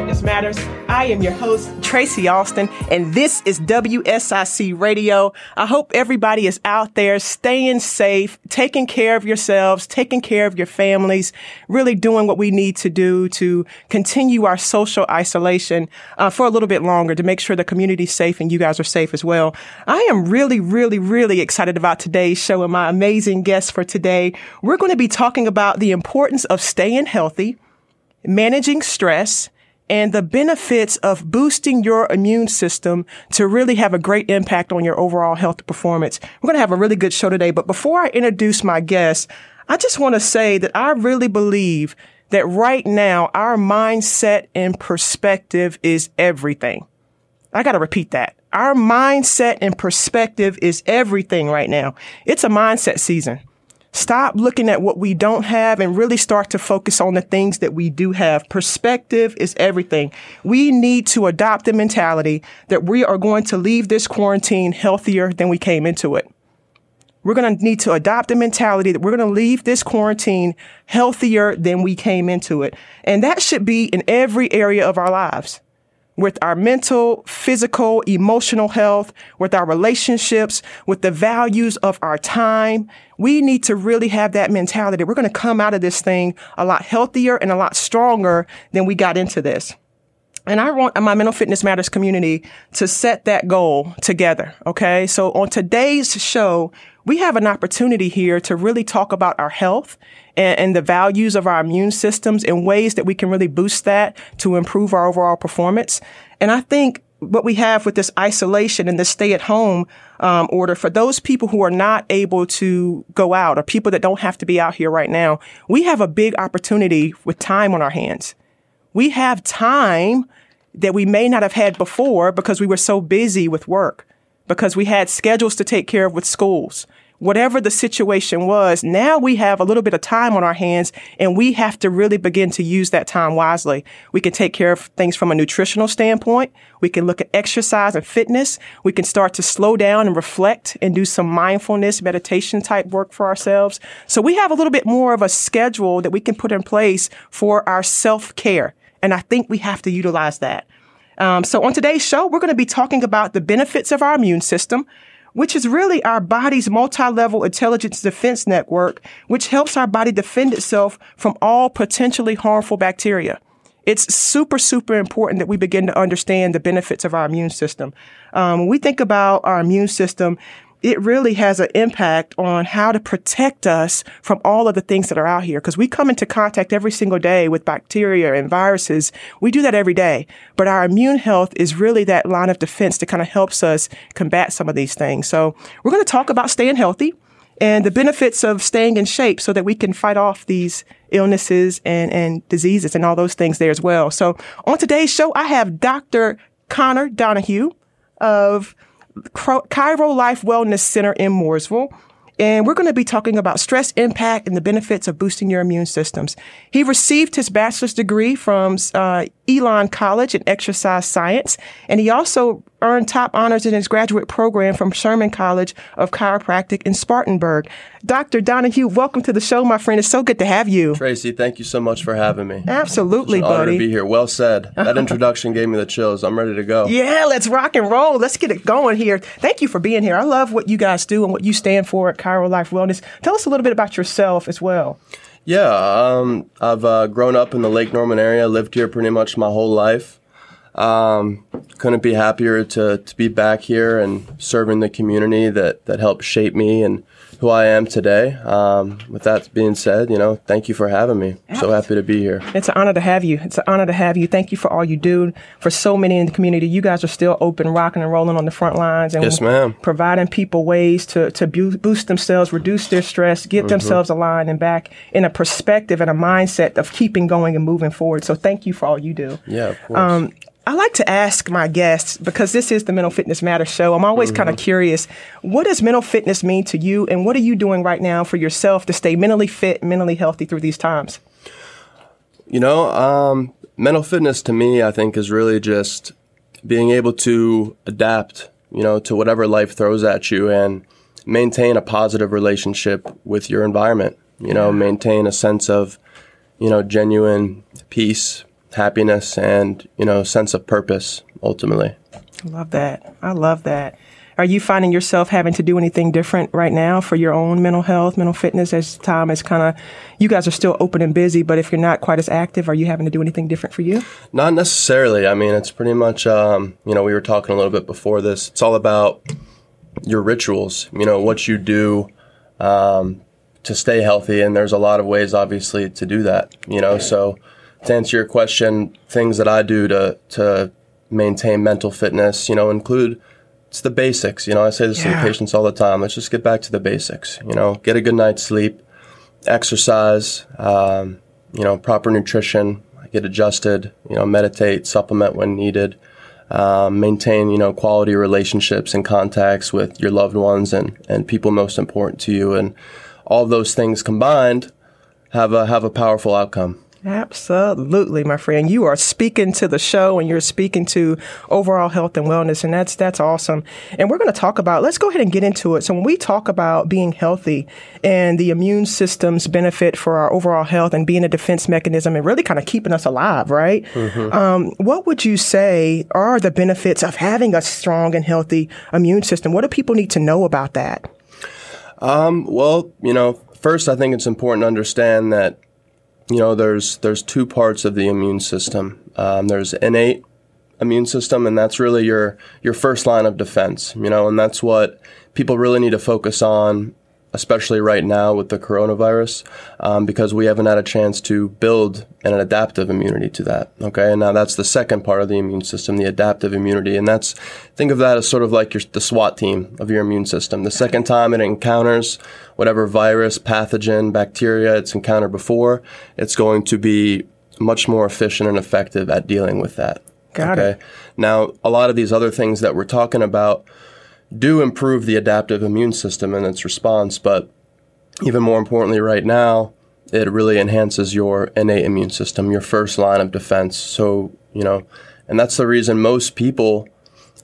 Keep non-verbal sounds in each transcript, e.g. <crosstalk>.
Fitness Matters. I am your host, Tracy Austin, and this is WSIC Radio. I hope everybody is out there staying safe, taking care of yourselves, taking care of your families, really doing what we need to do to continue our social isolation uh, for a little bit longer to make sure the community's safe and you guys are safe as well. I am really, really, really excited about today's show and my amazing guests for today. We're going to be talking about the importance of staying healthy managing stress, and the benefits of boosting your immune system to really have a great impact on your overall health performance. We're going to have a really good show today. But before I introduce my guests, I just want to say that I really believe that right now our mindset and perspective is everything. I got to repeat that. Our mindset and perspective is everything right now. It's a mindset season. Stop looking at what we don't have and really start to focus on the things that we do have. Perspective is everything. We need to adopt the mentality that we are going to leave this quarantine healthier than we came into it. We're going to need to adopt the mentality that we're going to leave this quarantine healthier than we came into it. And that should be in every area of our lives with our mental, physical, emotional health, with our relationships, with the values of our time. We need to really have that mentality. We're going to come out of this thing a lot healthier and a lot stronger than we got into this. And I want my Mental Fitness Matters community to set that goal together. Okay. So on today's show, we have an opportunity here to really talk about our health and, and, the values of our immune systems in ways that we can really boost that to improve our overall performance. And I think what we have with this isolation and this stay at home um, order for those people who are not able to go out or people that don't have to be out here right now, we have a big opportunity with time on our hands. We have time that we may not have had before because we were so busy with work, because we had schedules to take care of with schools. Whatever the situation was, now we have a little bit of time on our hands and we have to really begin to use that time wisely. We can take care of things from a nutritional standpoint. We can look at exercise and fitness. We can start to slow down and reflect and do some mindfulness, meditation type work for ourselves. So we have a little bit more of a schedule that we can put in place for our self care. And I think we have to utilize that. Um, so on today's show, we're going to be talking about the benefits of our immune system, which is really our body's multi-level intelligence defense network, which helps our body defend itself from all potentially harmful bacteria. It's super, super important that we begin to understand the benefits of our immune system. Um, when we think about our immune system, it really has an impact on how to protect us from all of the things that are out here. Because we come into contact every single day with bacteria and viruses. We do that every day. But our immune health is really that line of defense that kind of helps us combat some of these things. So we're going to talk about staying healthy and the benefits of staying in shape so that we can fight off these illnesses and, and diseases and all those things there as well. So on today's show, I have Dr. Connor Donahue of Chiro Life Wellness Center in Mooresville. And we're going to be talking about stress impact and the benefits of boosting your immune systems. He received his bachelor's degree from uh, Elon College in exercise science, and he also earned top honors in his graduate program from Sherman College of Chiropractic in Spartanburg. Dr. Donahue, welcome to the show, my friend. It's so good to have you. Tracy, thank you so much for having me. Absolutely, it's an buddy. Honor to be here. Well said. <laughs> That introduction gave me the chills. I'm ready to go. Yeah, let's rock and roll. Let's get it going here. Thank you for being here. I love what you guys do and what you stand for at Chiro Life Wellness. Tell us a little bit about yourself as well. Yeah, um, I've uh, grown up in the Lake Norman area, lived here pretty much my whole life. Um, couldn't be happier to, to be back here and serving the community that, that helped shape me and who I am today. Um, with that being said, you know, thank you for having me. So happy to be here. It's an honor to have you. It's an honor to have you. Thank you for all you do for so many in the community. You guys are still open, rocking and rolling on the front lines, and yes, ma'am. providing people ways to to boost themselves, reduce their stress, get mm-hmm. themselves aligned and back in a perspective and a mindset of keeping going and moving forward. So thank you for all you do. Yeah, of course. Um, I like to ask my guests because this is the Mental Fitness Matters show. I'm always mm-hmm. kind of curious. What does mental fitness mean to you, and what are you doing right now for yourself to stay mentally fit, mentally healthy through these times? You know, um, mental fitness to me, I think, is really just being able to adapt, you know, to whatever life throws at you and maintain a positive relationship with your environment. You know, maintain a sense of, you know, genuine peace, happiness, and, you know, sense of purpose ultimately. I love that. I love that. Are you finding yourself having to do anything different right now for your own mental health, mental fitness as time is kind of, you guys are still open and busy, but if you're not quite as active, are you having to do anything different for you? Not necessarily. I mean, it's pretty much, um, you know, we were talking a little bit before this. It's all about your rituals, you know, what you do um, to stay healthy. And there's a lot of ways, obviously, to do that, you know. So, to answer your question, things that I do to, to maintain mental fitness, you know, include it's the basics. You know, I say this yeah. to the patients all the time. Let's just get back to the basics. You know, get a good night's sleep, exercise, um, you know, proper nutrition, get adjusted, you know, meditate, supplement when needed, um, maintain, you know, quality relationships and contacts with your loved ones and, and people most important to you. And all those things combined have a, have a powerful outcome. Absolutely, my friend. You are speaking to the show and you're speaking to overall health and wellness and that's that's awesome. And we're going to talk about let's go ahead and get into it. So when we talk about being healthy and the immune system's benefit for our overall health and being a defense mechanism and really kind of keeping us alive, right? Mm-hmm. Um, what would you say are the benefits of having a strong and healthy immune system? What do people need to know about that? Um, well, you know, first I think it's important to understand that you know, there's there's two parts of the immune system. Um, there's innate immune system, and that's really your your first line of defense. You know, and that's what people really need to focus on especially right now with the coronavirus, um, because we haven't had a chance to build an adaptive immunity to that. Okay, and now that's the second part of the immune system, the adaptive immunity, and that's think of that as sort of like your, the SWAT team of your immune system. The second time it encounters whatever virus, pathogen, bacteria it's encountered before, it's going to be much more efficient and effective at dealing with that. Got okay? it. Now, a lot of these other things that we're talking about do improve the adaptive immune system and its response, but even more importantly, right now, it really enhances your innate immune system, your first line of defense. So, you know, and that's the reason most people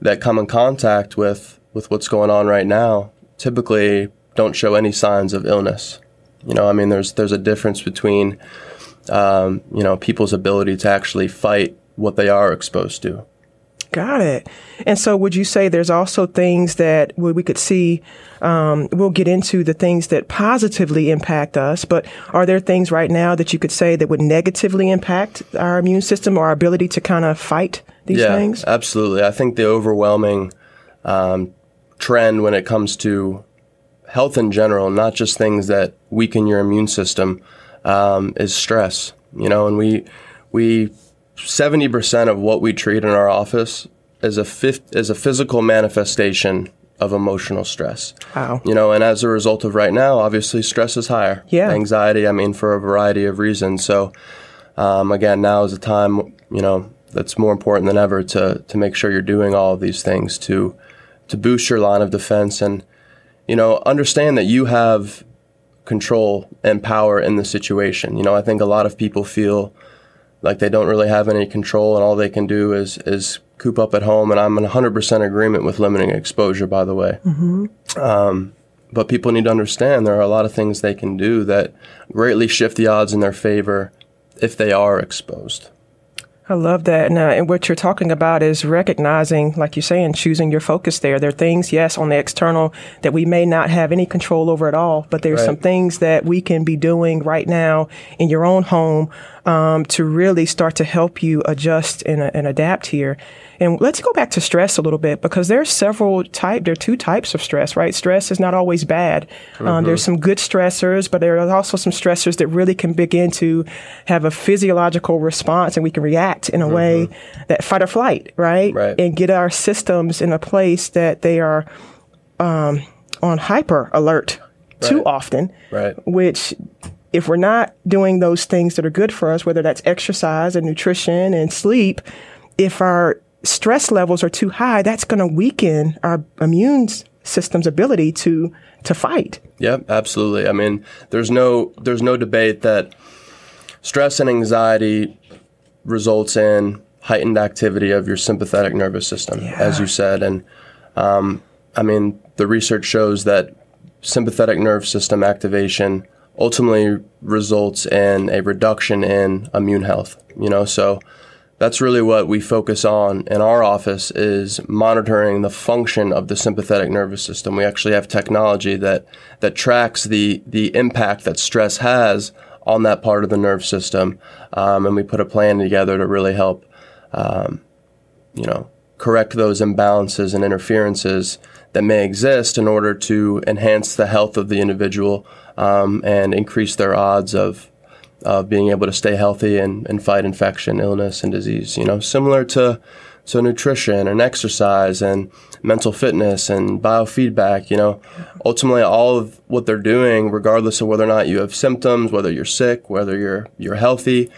that come in contact with, with what's going on right now typically don't show any signs of illness. You know, I mean, there's, there's a difference between, um, you know, people's ability to actually fight what they are exposed to. Got it. And so, would you say there's also things that we could see? Um, we'll get into the things that positively impact us, but are there things right now that you could say that would negatively impact our immune system or our ability to kind of fight these yeah, things? Absolutely. I think the overwhelming um, trend when it comes to health in general, not just things that weaken your immune system, um, is stress. You know, and we we 70% of what we treat in our office is a fifth, is a physical manifestation of emotional stress. Wow. You know, and as a result of right now, obviously stress is higher. Yeah. Anxiety, I mean, for a variety of reasons. So, um, again, now is a time, you know, that's more important than ever to, to make sure you're doing all of these things to, to boost your line of defense and, you know, understand that you have control and power in the situation. You know, I think a lot of people feel like they don't really have any control and all they can do is is coop up at home and i'm in 100% agreement with limiting exposure by the way mm-hmm. um, but people need to understand there are a lot of things they can do that greatly shift the odds in their favor if they are exposed I love that. And, uh, and what you're talking about is recognizing, like you're saying, choosing your focus there. There are things, yes, on the external that we may not have any control over at all, but there's right. some things that we can be doing right now in your own home um, to really start to help you adjust and, uh, and adapt here. And let's go back to stress a little bit because there's several type. There are two types of stress, right? Stress is not always bad. Um, mm-hmm. Um, there's some good stressors, but there are also some stressors that really can begin to have a physiological response, and we can react in a mm-hmm. way that fight or flight, right? Right. And get our systems in a place that they are um, on hyper alert right. too often, right? Which if we're not doing those things that are good for us, whether that's exercise and nutrition and sleep, if our stress levels are too high, that's going to weaken our immune system's ability to to fight. Yeah, absolutely. I mean, there's no there's no debate that stress and anxiety results in heightened activity of your sympathetic nervous system, Yeah. as you said. And um, I mean, the research shows that sympathetic nerve system activation ultimately results in a reduction in immune health. You know, so that's really what we focus on in our office is monitoring the function of the sympathetic nervous system. We actually have technology that that tracks the the impact that stress has on that part of the nerve system, um, and we put a plan together to really help, um, you know, correct those imbalances and interferences that may exist in order to enhance the health of the individual um, and increase their odds of of being able to stay healthy and, and fight infection, illness, and disease. You know, similar to to nutrition and exercise and mental fitness and biofeedback. You know, ultimately, all of what they're doing, regardless of whether or not you have symptoms, whether you're sick, whether you're you're healthy,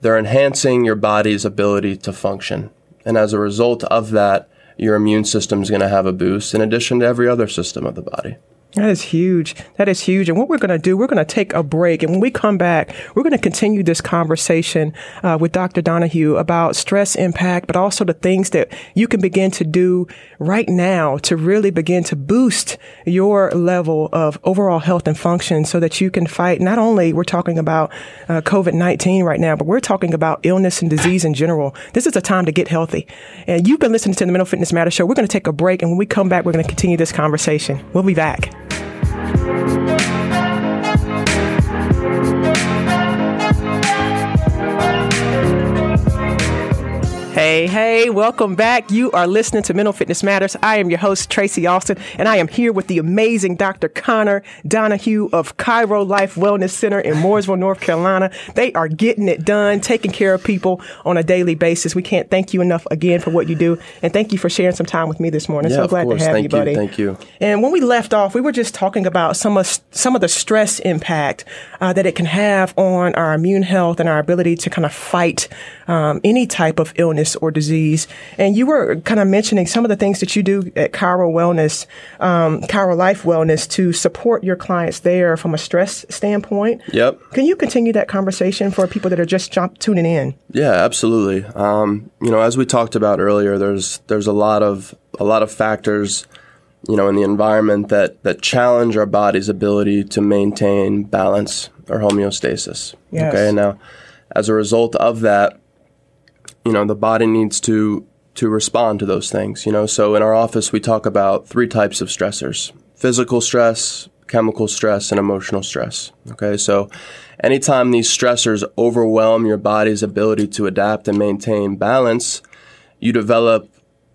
they're enhancing your body's ability to function. And as a result of that, your immune system is going to have a boost in addition to every other system of the body. That is huge. That is huge. And what we're going to do, we're going to take a break. And when we come back, we're going to continue this conversation uh, with Dr. Donahue about stress impact, but also the things that you can begin to do right now to really begin to boost your level of overall health and function so that you can fight. Not only we're talking about uh, COVID 19 right now, but we're talking about illness and disease in general. This is a time to get healthy. And you've been listening to the Mental Fitness Matter Show. We're going to take a break. And when we come back, we're going to continue this conversation. We'll be back. Thank you. Hey, hey, welcome back. You are listening to Mental Fitness Matters. I am your host, Tracy Austin, and I am here with the amazing Dr. Connor Donahue of Chiro Life Wellness Center in Mooresville, North Carolina. They are getting it done, taking care of people on a daily basis. We can't thank you enough again for what you do, and thank you for sharing some time with me this morning. Yeah, so glad to have Thank you, buddy. you. Thank you. And when we left off, we were just talking about some of some of the stress impact uh, that it can have on our immune health and our ability to kind of fight um, any type of illness or disease. And you were kind of mentioning some of the things that you do at Chiro Wellness, um, Chiro Life Wellness, to support your clients there from a stress standpoint. Yep. Can you continue that conversation for people that are just jump, tuning in? Yeah, absolutely. Um, you know, as we talked about earlier, there's there's a lot of a lot of factors, you know, in the environment that that challenge our body's ability to maintain balance or homeostasis. Yes. Okay. Now, as a result of that, you know, the body needs to to respond to those things. You know, so in our office we talk about three types of stressors: physical stress, chemical stress, and emotional stress. Okay, so anytime these stressors overwhelm your body's ability to adapt and maintain balance, you develop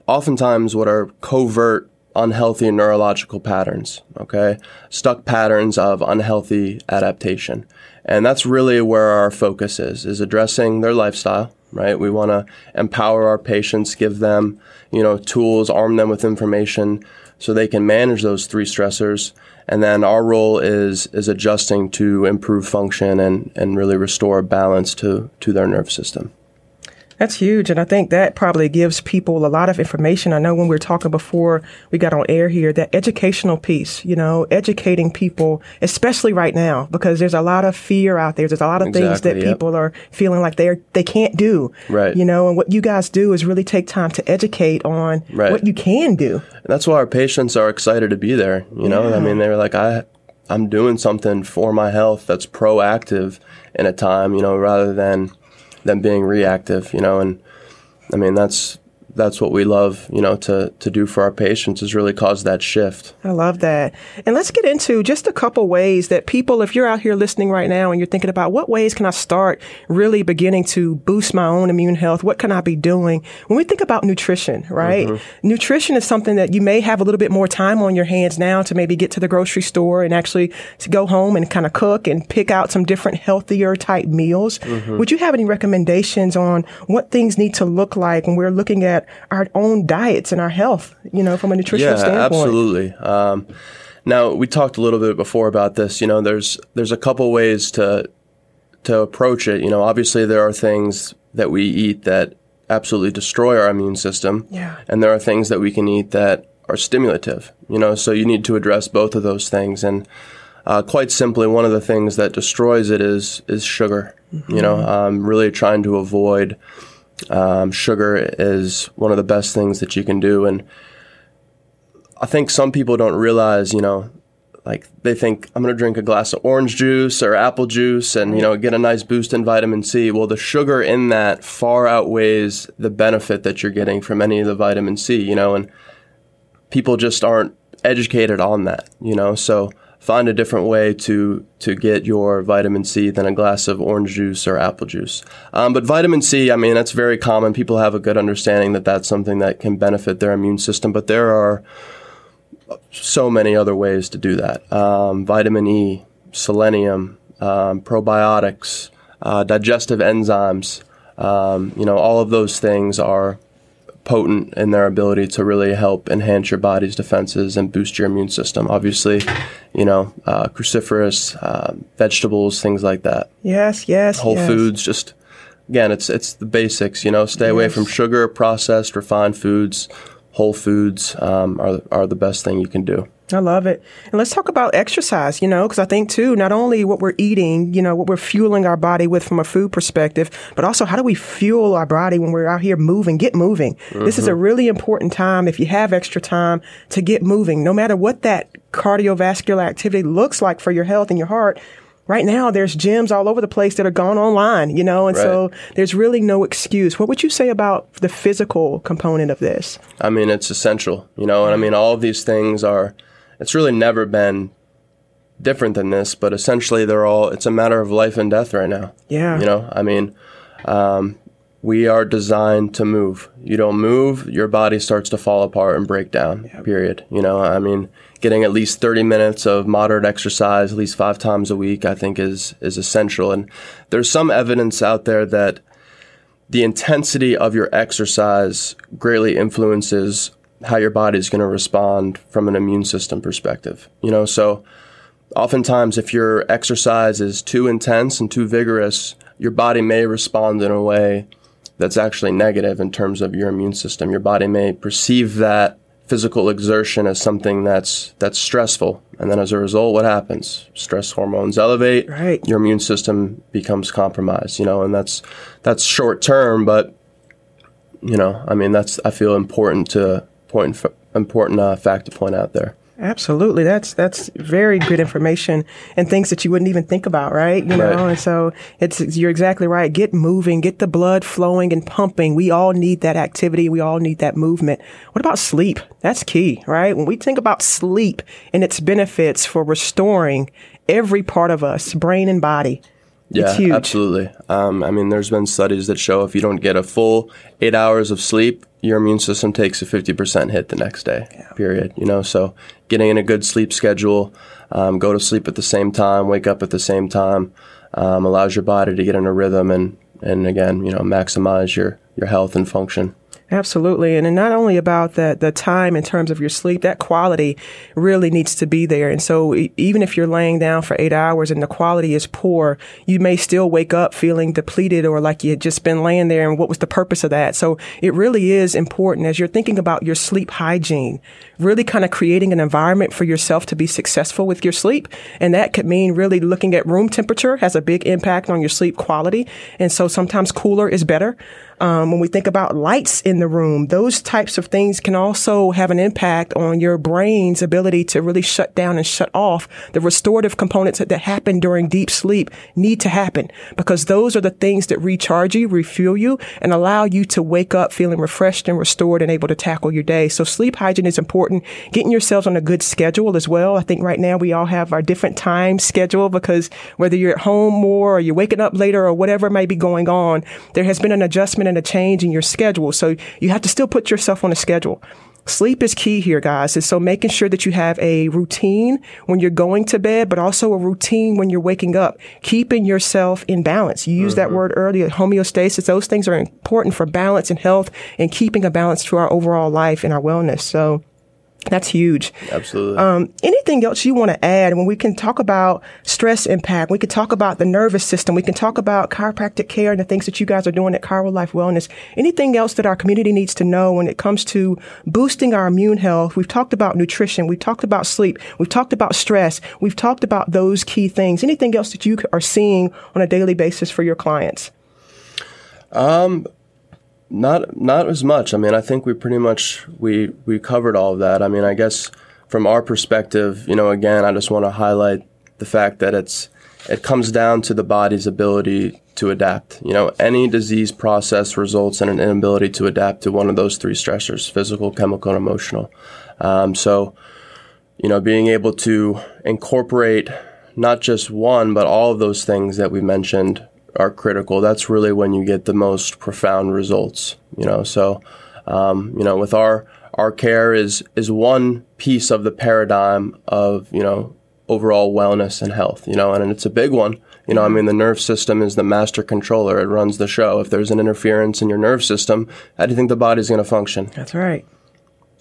oftentimes what are covert unhealthy neurological patterns, okay? Stuck patterns of unhealthy adaptation. And that's really where our focus is, is addressing their lifestyle, right? We want to empower our patients, give them, you know, tools, arm them with information so they can manage those three stressors. And then our role is is adjusting to improve function and, and really restore balance to, to their nerve system. That's huge. And I think that probably gives people a lot of information. I know when we were talking before we got on air here, that educational piece, you know, educating people, especially right now, because there's a lot of fear out there. There's a lot of things that yep. people are feeling like they're, they can't do. Right. You know, and what you guys do is really take time to educate on Right. what you can do. And that's why our patients are excited to be there. You know, I mean, they're like, I, I'm doing something for my health that's proactive in a time, you know, rather than than being reactive. You know, and I mean, that's that's what we love, you know, to to do for our patients is really cause that shift. I love that. And let's get into just a couple ways that people, if you're out here listening right now and you're thinking about what ways can I start really beginning to boost my own immune health? What can I be doing? When we think about nutrition, right? Mm-hmm. Nutrition is something that you may have a little bit more time on your hands now to maybe get to the grocery store and actually to go home and kind of cook and pick out some different healthier type meals. Mm-hmm. Would you have any recommendations on what things need to look like when we're looking at our own diets and our health, you know, from a nutritional yeah, standpoint? absolutely. Um, now we talked a little bit before about this. You know, there's there's a couple ways to to approach it. You know, obviously there are things that we eat that absolutely destroy our immune system, Yeah. and there are things that we can eat that are stimulative. You know, so you need to address both of those things. And uh, quite simply, one of the things that destroys it is is sugar. Mm-hmm. You know, um, really trying to avoid um, sugar is one of the best things that you can do. And I think some people don't realize, you know, like they think I'm going to drink a glass of orange juice or apple juice and you know get a nice boost in vitamin C. Well, the sugar in that far outweighs the benefit that you're getting from any of the vitamin C, you know, and people just aren't educated on that, you know. So find a different way to to get your vitamin C than a glass of orange juice or apple juice. Um, but vitamin C, I mean, that's very common. People have a good understanding that that's something that can benefit their immune system. But there are so many other ways to do that. Um, vitamin E, selenium, um, probiotics, uh, digestive enzymes. Um, you know, all of those things are potent in their ability to really help enhance your body's defenses and boost your immune system. Obviously, you know, uh, cruciferous uh, vegetables, things like that. Yes, yes. Whole yes. foods, just again, it's it's the basics. You know, stay yes. away from sugar, processed, refined foods. Whole foods um, are are the best thing you can do. I love it. And let's talk about exercise, you know, because I think too, not only what we're eating, you know, what we're fueling our body with from a food perspective, but also how do we fuel our body when we're out here moving, get moving. Mm-hmm. This is a mm-hmm. really important time if you have extra time to get moving, no matter what that cardiovascular activity looks like for your health and your heart. Right now, there's gyms all over the place that are gone online, you know, and right. so there's really no excuse. What would you say about the physical component of this? I mean, it's essential, you know, and I mean, all of these things are it's really never been different than this, but essentially they're all, it's a matter of life and death right now. Yeah. You know, I mean, um, we are designed to move. You don't move, your body starts to fall apart and break down, period. You know, I mean, getting at least 30 minutes of moderate exercise at least five times a week, I think is, is essential. And there's some evidence out there that the intensity of your exercise greatly influences how your body is going to respond from an immune system perspective. You know, so oftentimes if your exercise is too intense and too vigorous, your body may respond in a way that's actually negative in terms of your immune system. Your body may perceive that physical exertion as something that's that's stressful and then as a result what happens stress hormones elevate right. your immune system becomes compromised you know and that's that's short term but you know i mean that's i feel important to important important uh, fact to point out there. Absolutely. That's that's very good information and things that you wouldn't even think about, right? You know, right. and so it's you're exactly right. Get moving, get the blood flowing and pumping. We all need that activity. We all need that movement. What about sleep? That's key, right? When we think about sleep and its benefits for restoring every part of us, brain and body, yeah, absolutely. Um, I mean, there's been studies that show if you don't get a full eight hours of sleep, your immune system takes a 50% hit the next day, yeah. period. You know, so getting in a good sleep schedule, um, go to sleep at the same time, wake up at the same time, um, allows your body to get in a rhythm and, and again, you know, maximize your, your health and function. Absolutely. And not only about the, the time in terms of your sleep, that quality really needs to be there. And so even if you're laying down for eight hours and the quality is poor, you may still wake up feeling depleted or like you had just been laying there. And what was the purpose of that? So it really is important as you're thinking about your sleep hygiene, really kind of creating an environment for yourself to be successful with your sleep. And that could mean really looking at room temperature has a big impact on your sleep quality. And so sometimes cooler is better. Um, when we think about lights in the room, those types of things can also have an impact on your brain's ability to really shut down and shut off. The restorative components that, that happen during deep sleep need to happen because those are the things that recharge you, refuel you, and allow you to wake up feeling refreshed and restored and able to tackle your day. So sleep hygiene is important. Getting yourselves on a good schedule as well. I think right now we all have our different time schedule because whether you're at home more or you're waking up later or whatever may be going on, there has been an adjustment and a change in your schedule. So you have to still put yourself on a schedule. Sleep is key here, guys. And so making sure that you have a routine when you're going to bed, but also a routine when you're waking up, keeping yourself in balance. You used mm-hmm. that word earlier, homeostasis. Those things are important for balance and health and keeping a balance to our overall life and our wellness. So That's huge. Absolutely. Um, anything else you want to add when we can talk about stress impact? We can talk about the nervous system. We can talk about chiropractic care and the things that you guys are doing at Chiro Life Wellness. Anything else that our community needs to know when it comes to boosting our immune health? We've talked about nutrition. We've talked about sleep. We've talked about stress. We've talked about those key things. Anything else that you are seeing on a daily basis for your clients? Um, not not as much. I mean, I think we pretty much we we covered all of that. I mean, I guess from our perspective, you know, again, I just want to highlight the fact that it's it comes down to the body's ability to adapt. You know, any disease process results in an inability to adapt to one of those three stressors: physical, chemical, and emotional. Um, so, you know, being able to incorporate not just one, but all of those things that we mentioned are critical. That's really when you get the most profound results. You know, so um, you know, with our our care is is one piece of the paradigm of you know overall wellness and health. You know, and, and it's a big one. You know, I mean, the nerve system is the master controller. It runs the show. If there's an interference in your nerve system, how do you think the body's going to function? That's right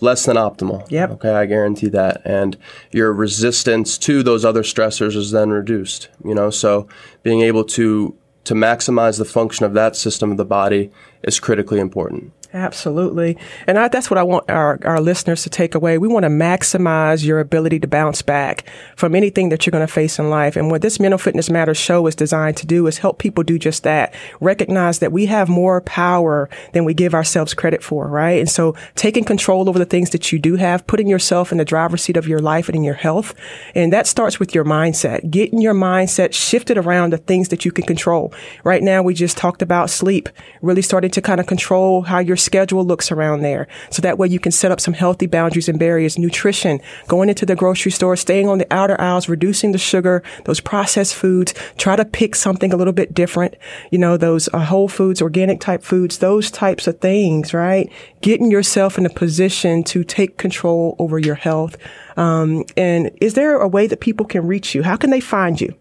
less than optimal. Yep. Okay, I guarantee that. And your resistance to those other stressors is then reduced. You know, so being able to to maximize the function of that system of the body is critically important. Absolutely. And I, that's what I want our, our listeners to take away. We want to maximize your ability to bounce back from anything that you're going to face in life. And what this Mental Fitness Matters show is designed to do is help people do just that. Recognize that we have more power than we give ourselves credit for, right? And so taking control over the things that you do have, putting yourself in the driver's seat of your life and in your health. And that starts with your mindset, getting your mindset shifted around the things that you can control. Right now, we just talked about sleep, really starting to kind of control how your schedule looks around there. So that way you can set up some healthy boundaries and barriers. Nutrition, going into the grocery store, staying on the outer aisles, reducing the sugar, those processed foods. Try to pick something a little bit different. You know, those uh, whole foods, organic type foods, those types of things, right? Getting yourself in a position to take control over your health. Um, and is there a way that people can reach you? How can they find you?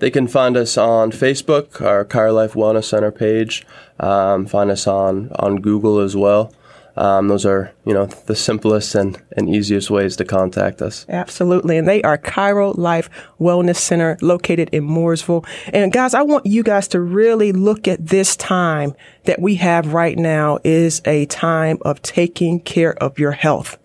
They can find us on Facebook, our Chiro Life Wellness Center page. Um, find us on, on Google as well. Um, those are, you know, the simplest and, and easiest ways to contact us. Absolutely. And they are Chiro Life Wellness Center located in Mooresville. And guys, I want you guys to really look at this time that we have right now is a time of taking care of your health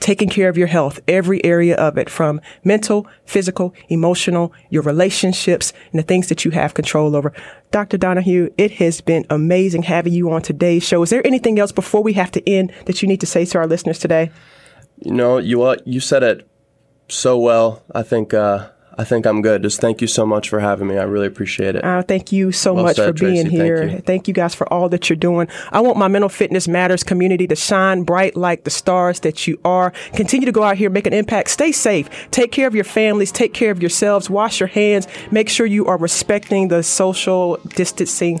taking care of your health, every area of it from mental, physical, emotional, your relationships and the things that you have control over. Dr. Donahue, it has been amazing having you on today's show. Is there anything else before we have to end that you need to say to our listeners today? You know, you you said it so well. I think uh, I think I'm good. Just thank you so much for having me. I really appreciate it. Uh, thank you so well much said, for being Tracy. here. Thank you. thank you. guys for all that you're doing. I want my Mental Fitness Matters community to shine bright like the stars that you are. Continue to go out here, make an impact. Stay safe. Take care of your families. Take care of yourselves. Wash your hands. Make sure you are respecting the social distancing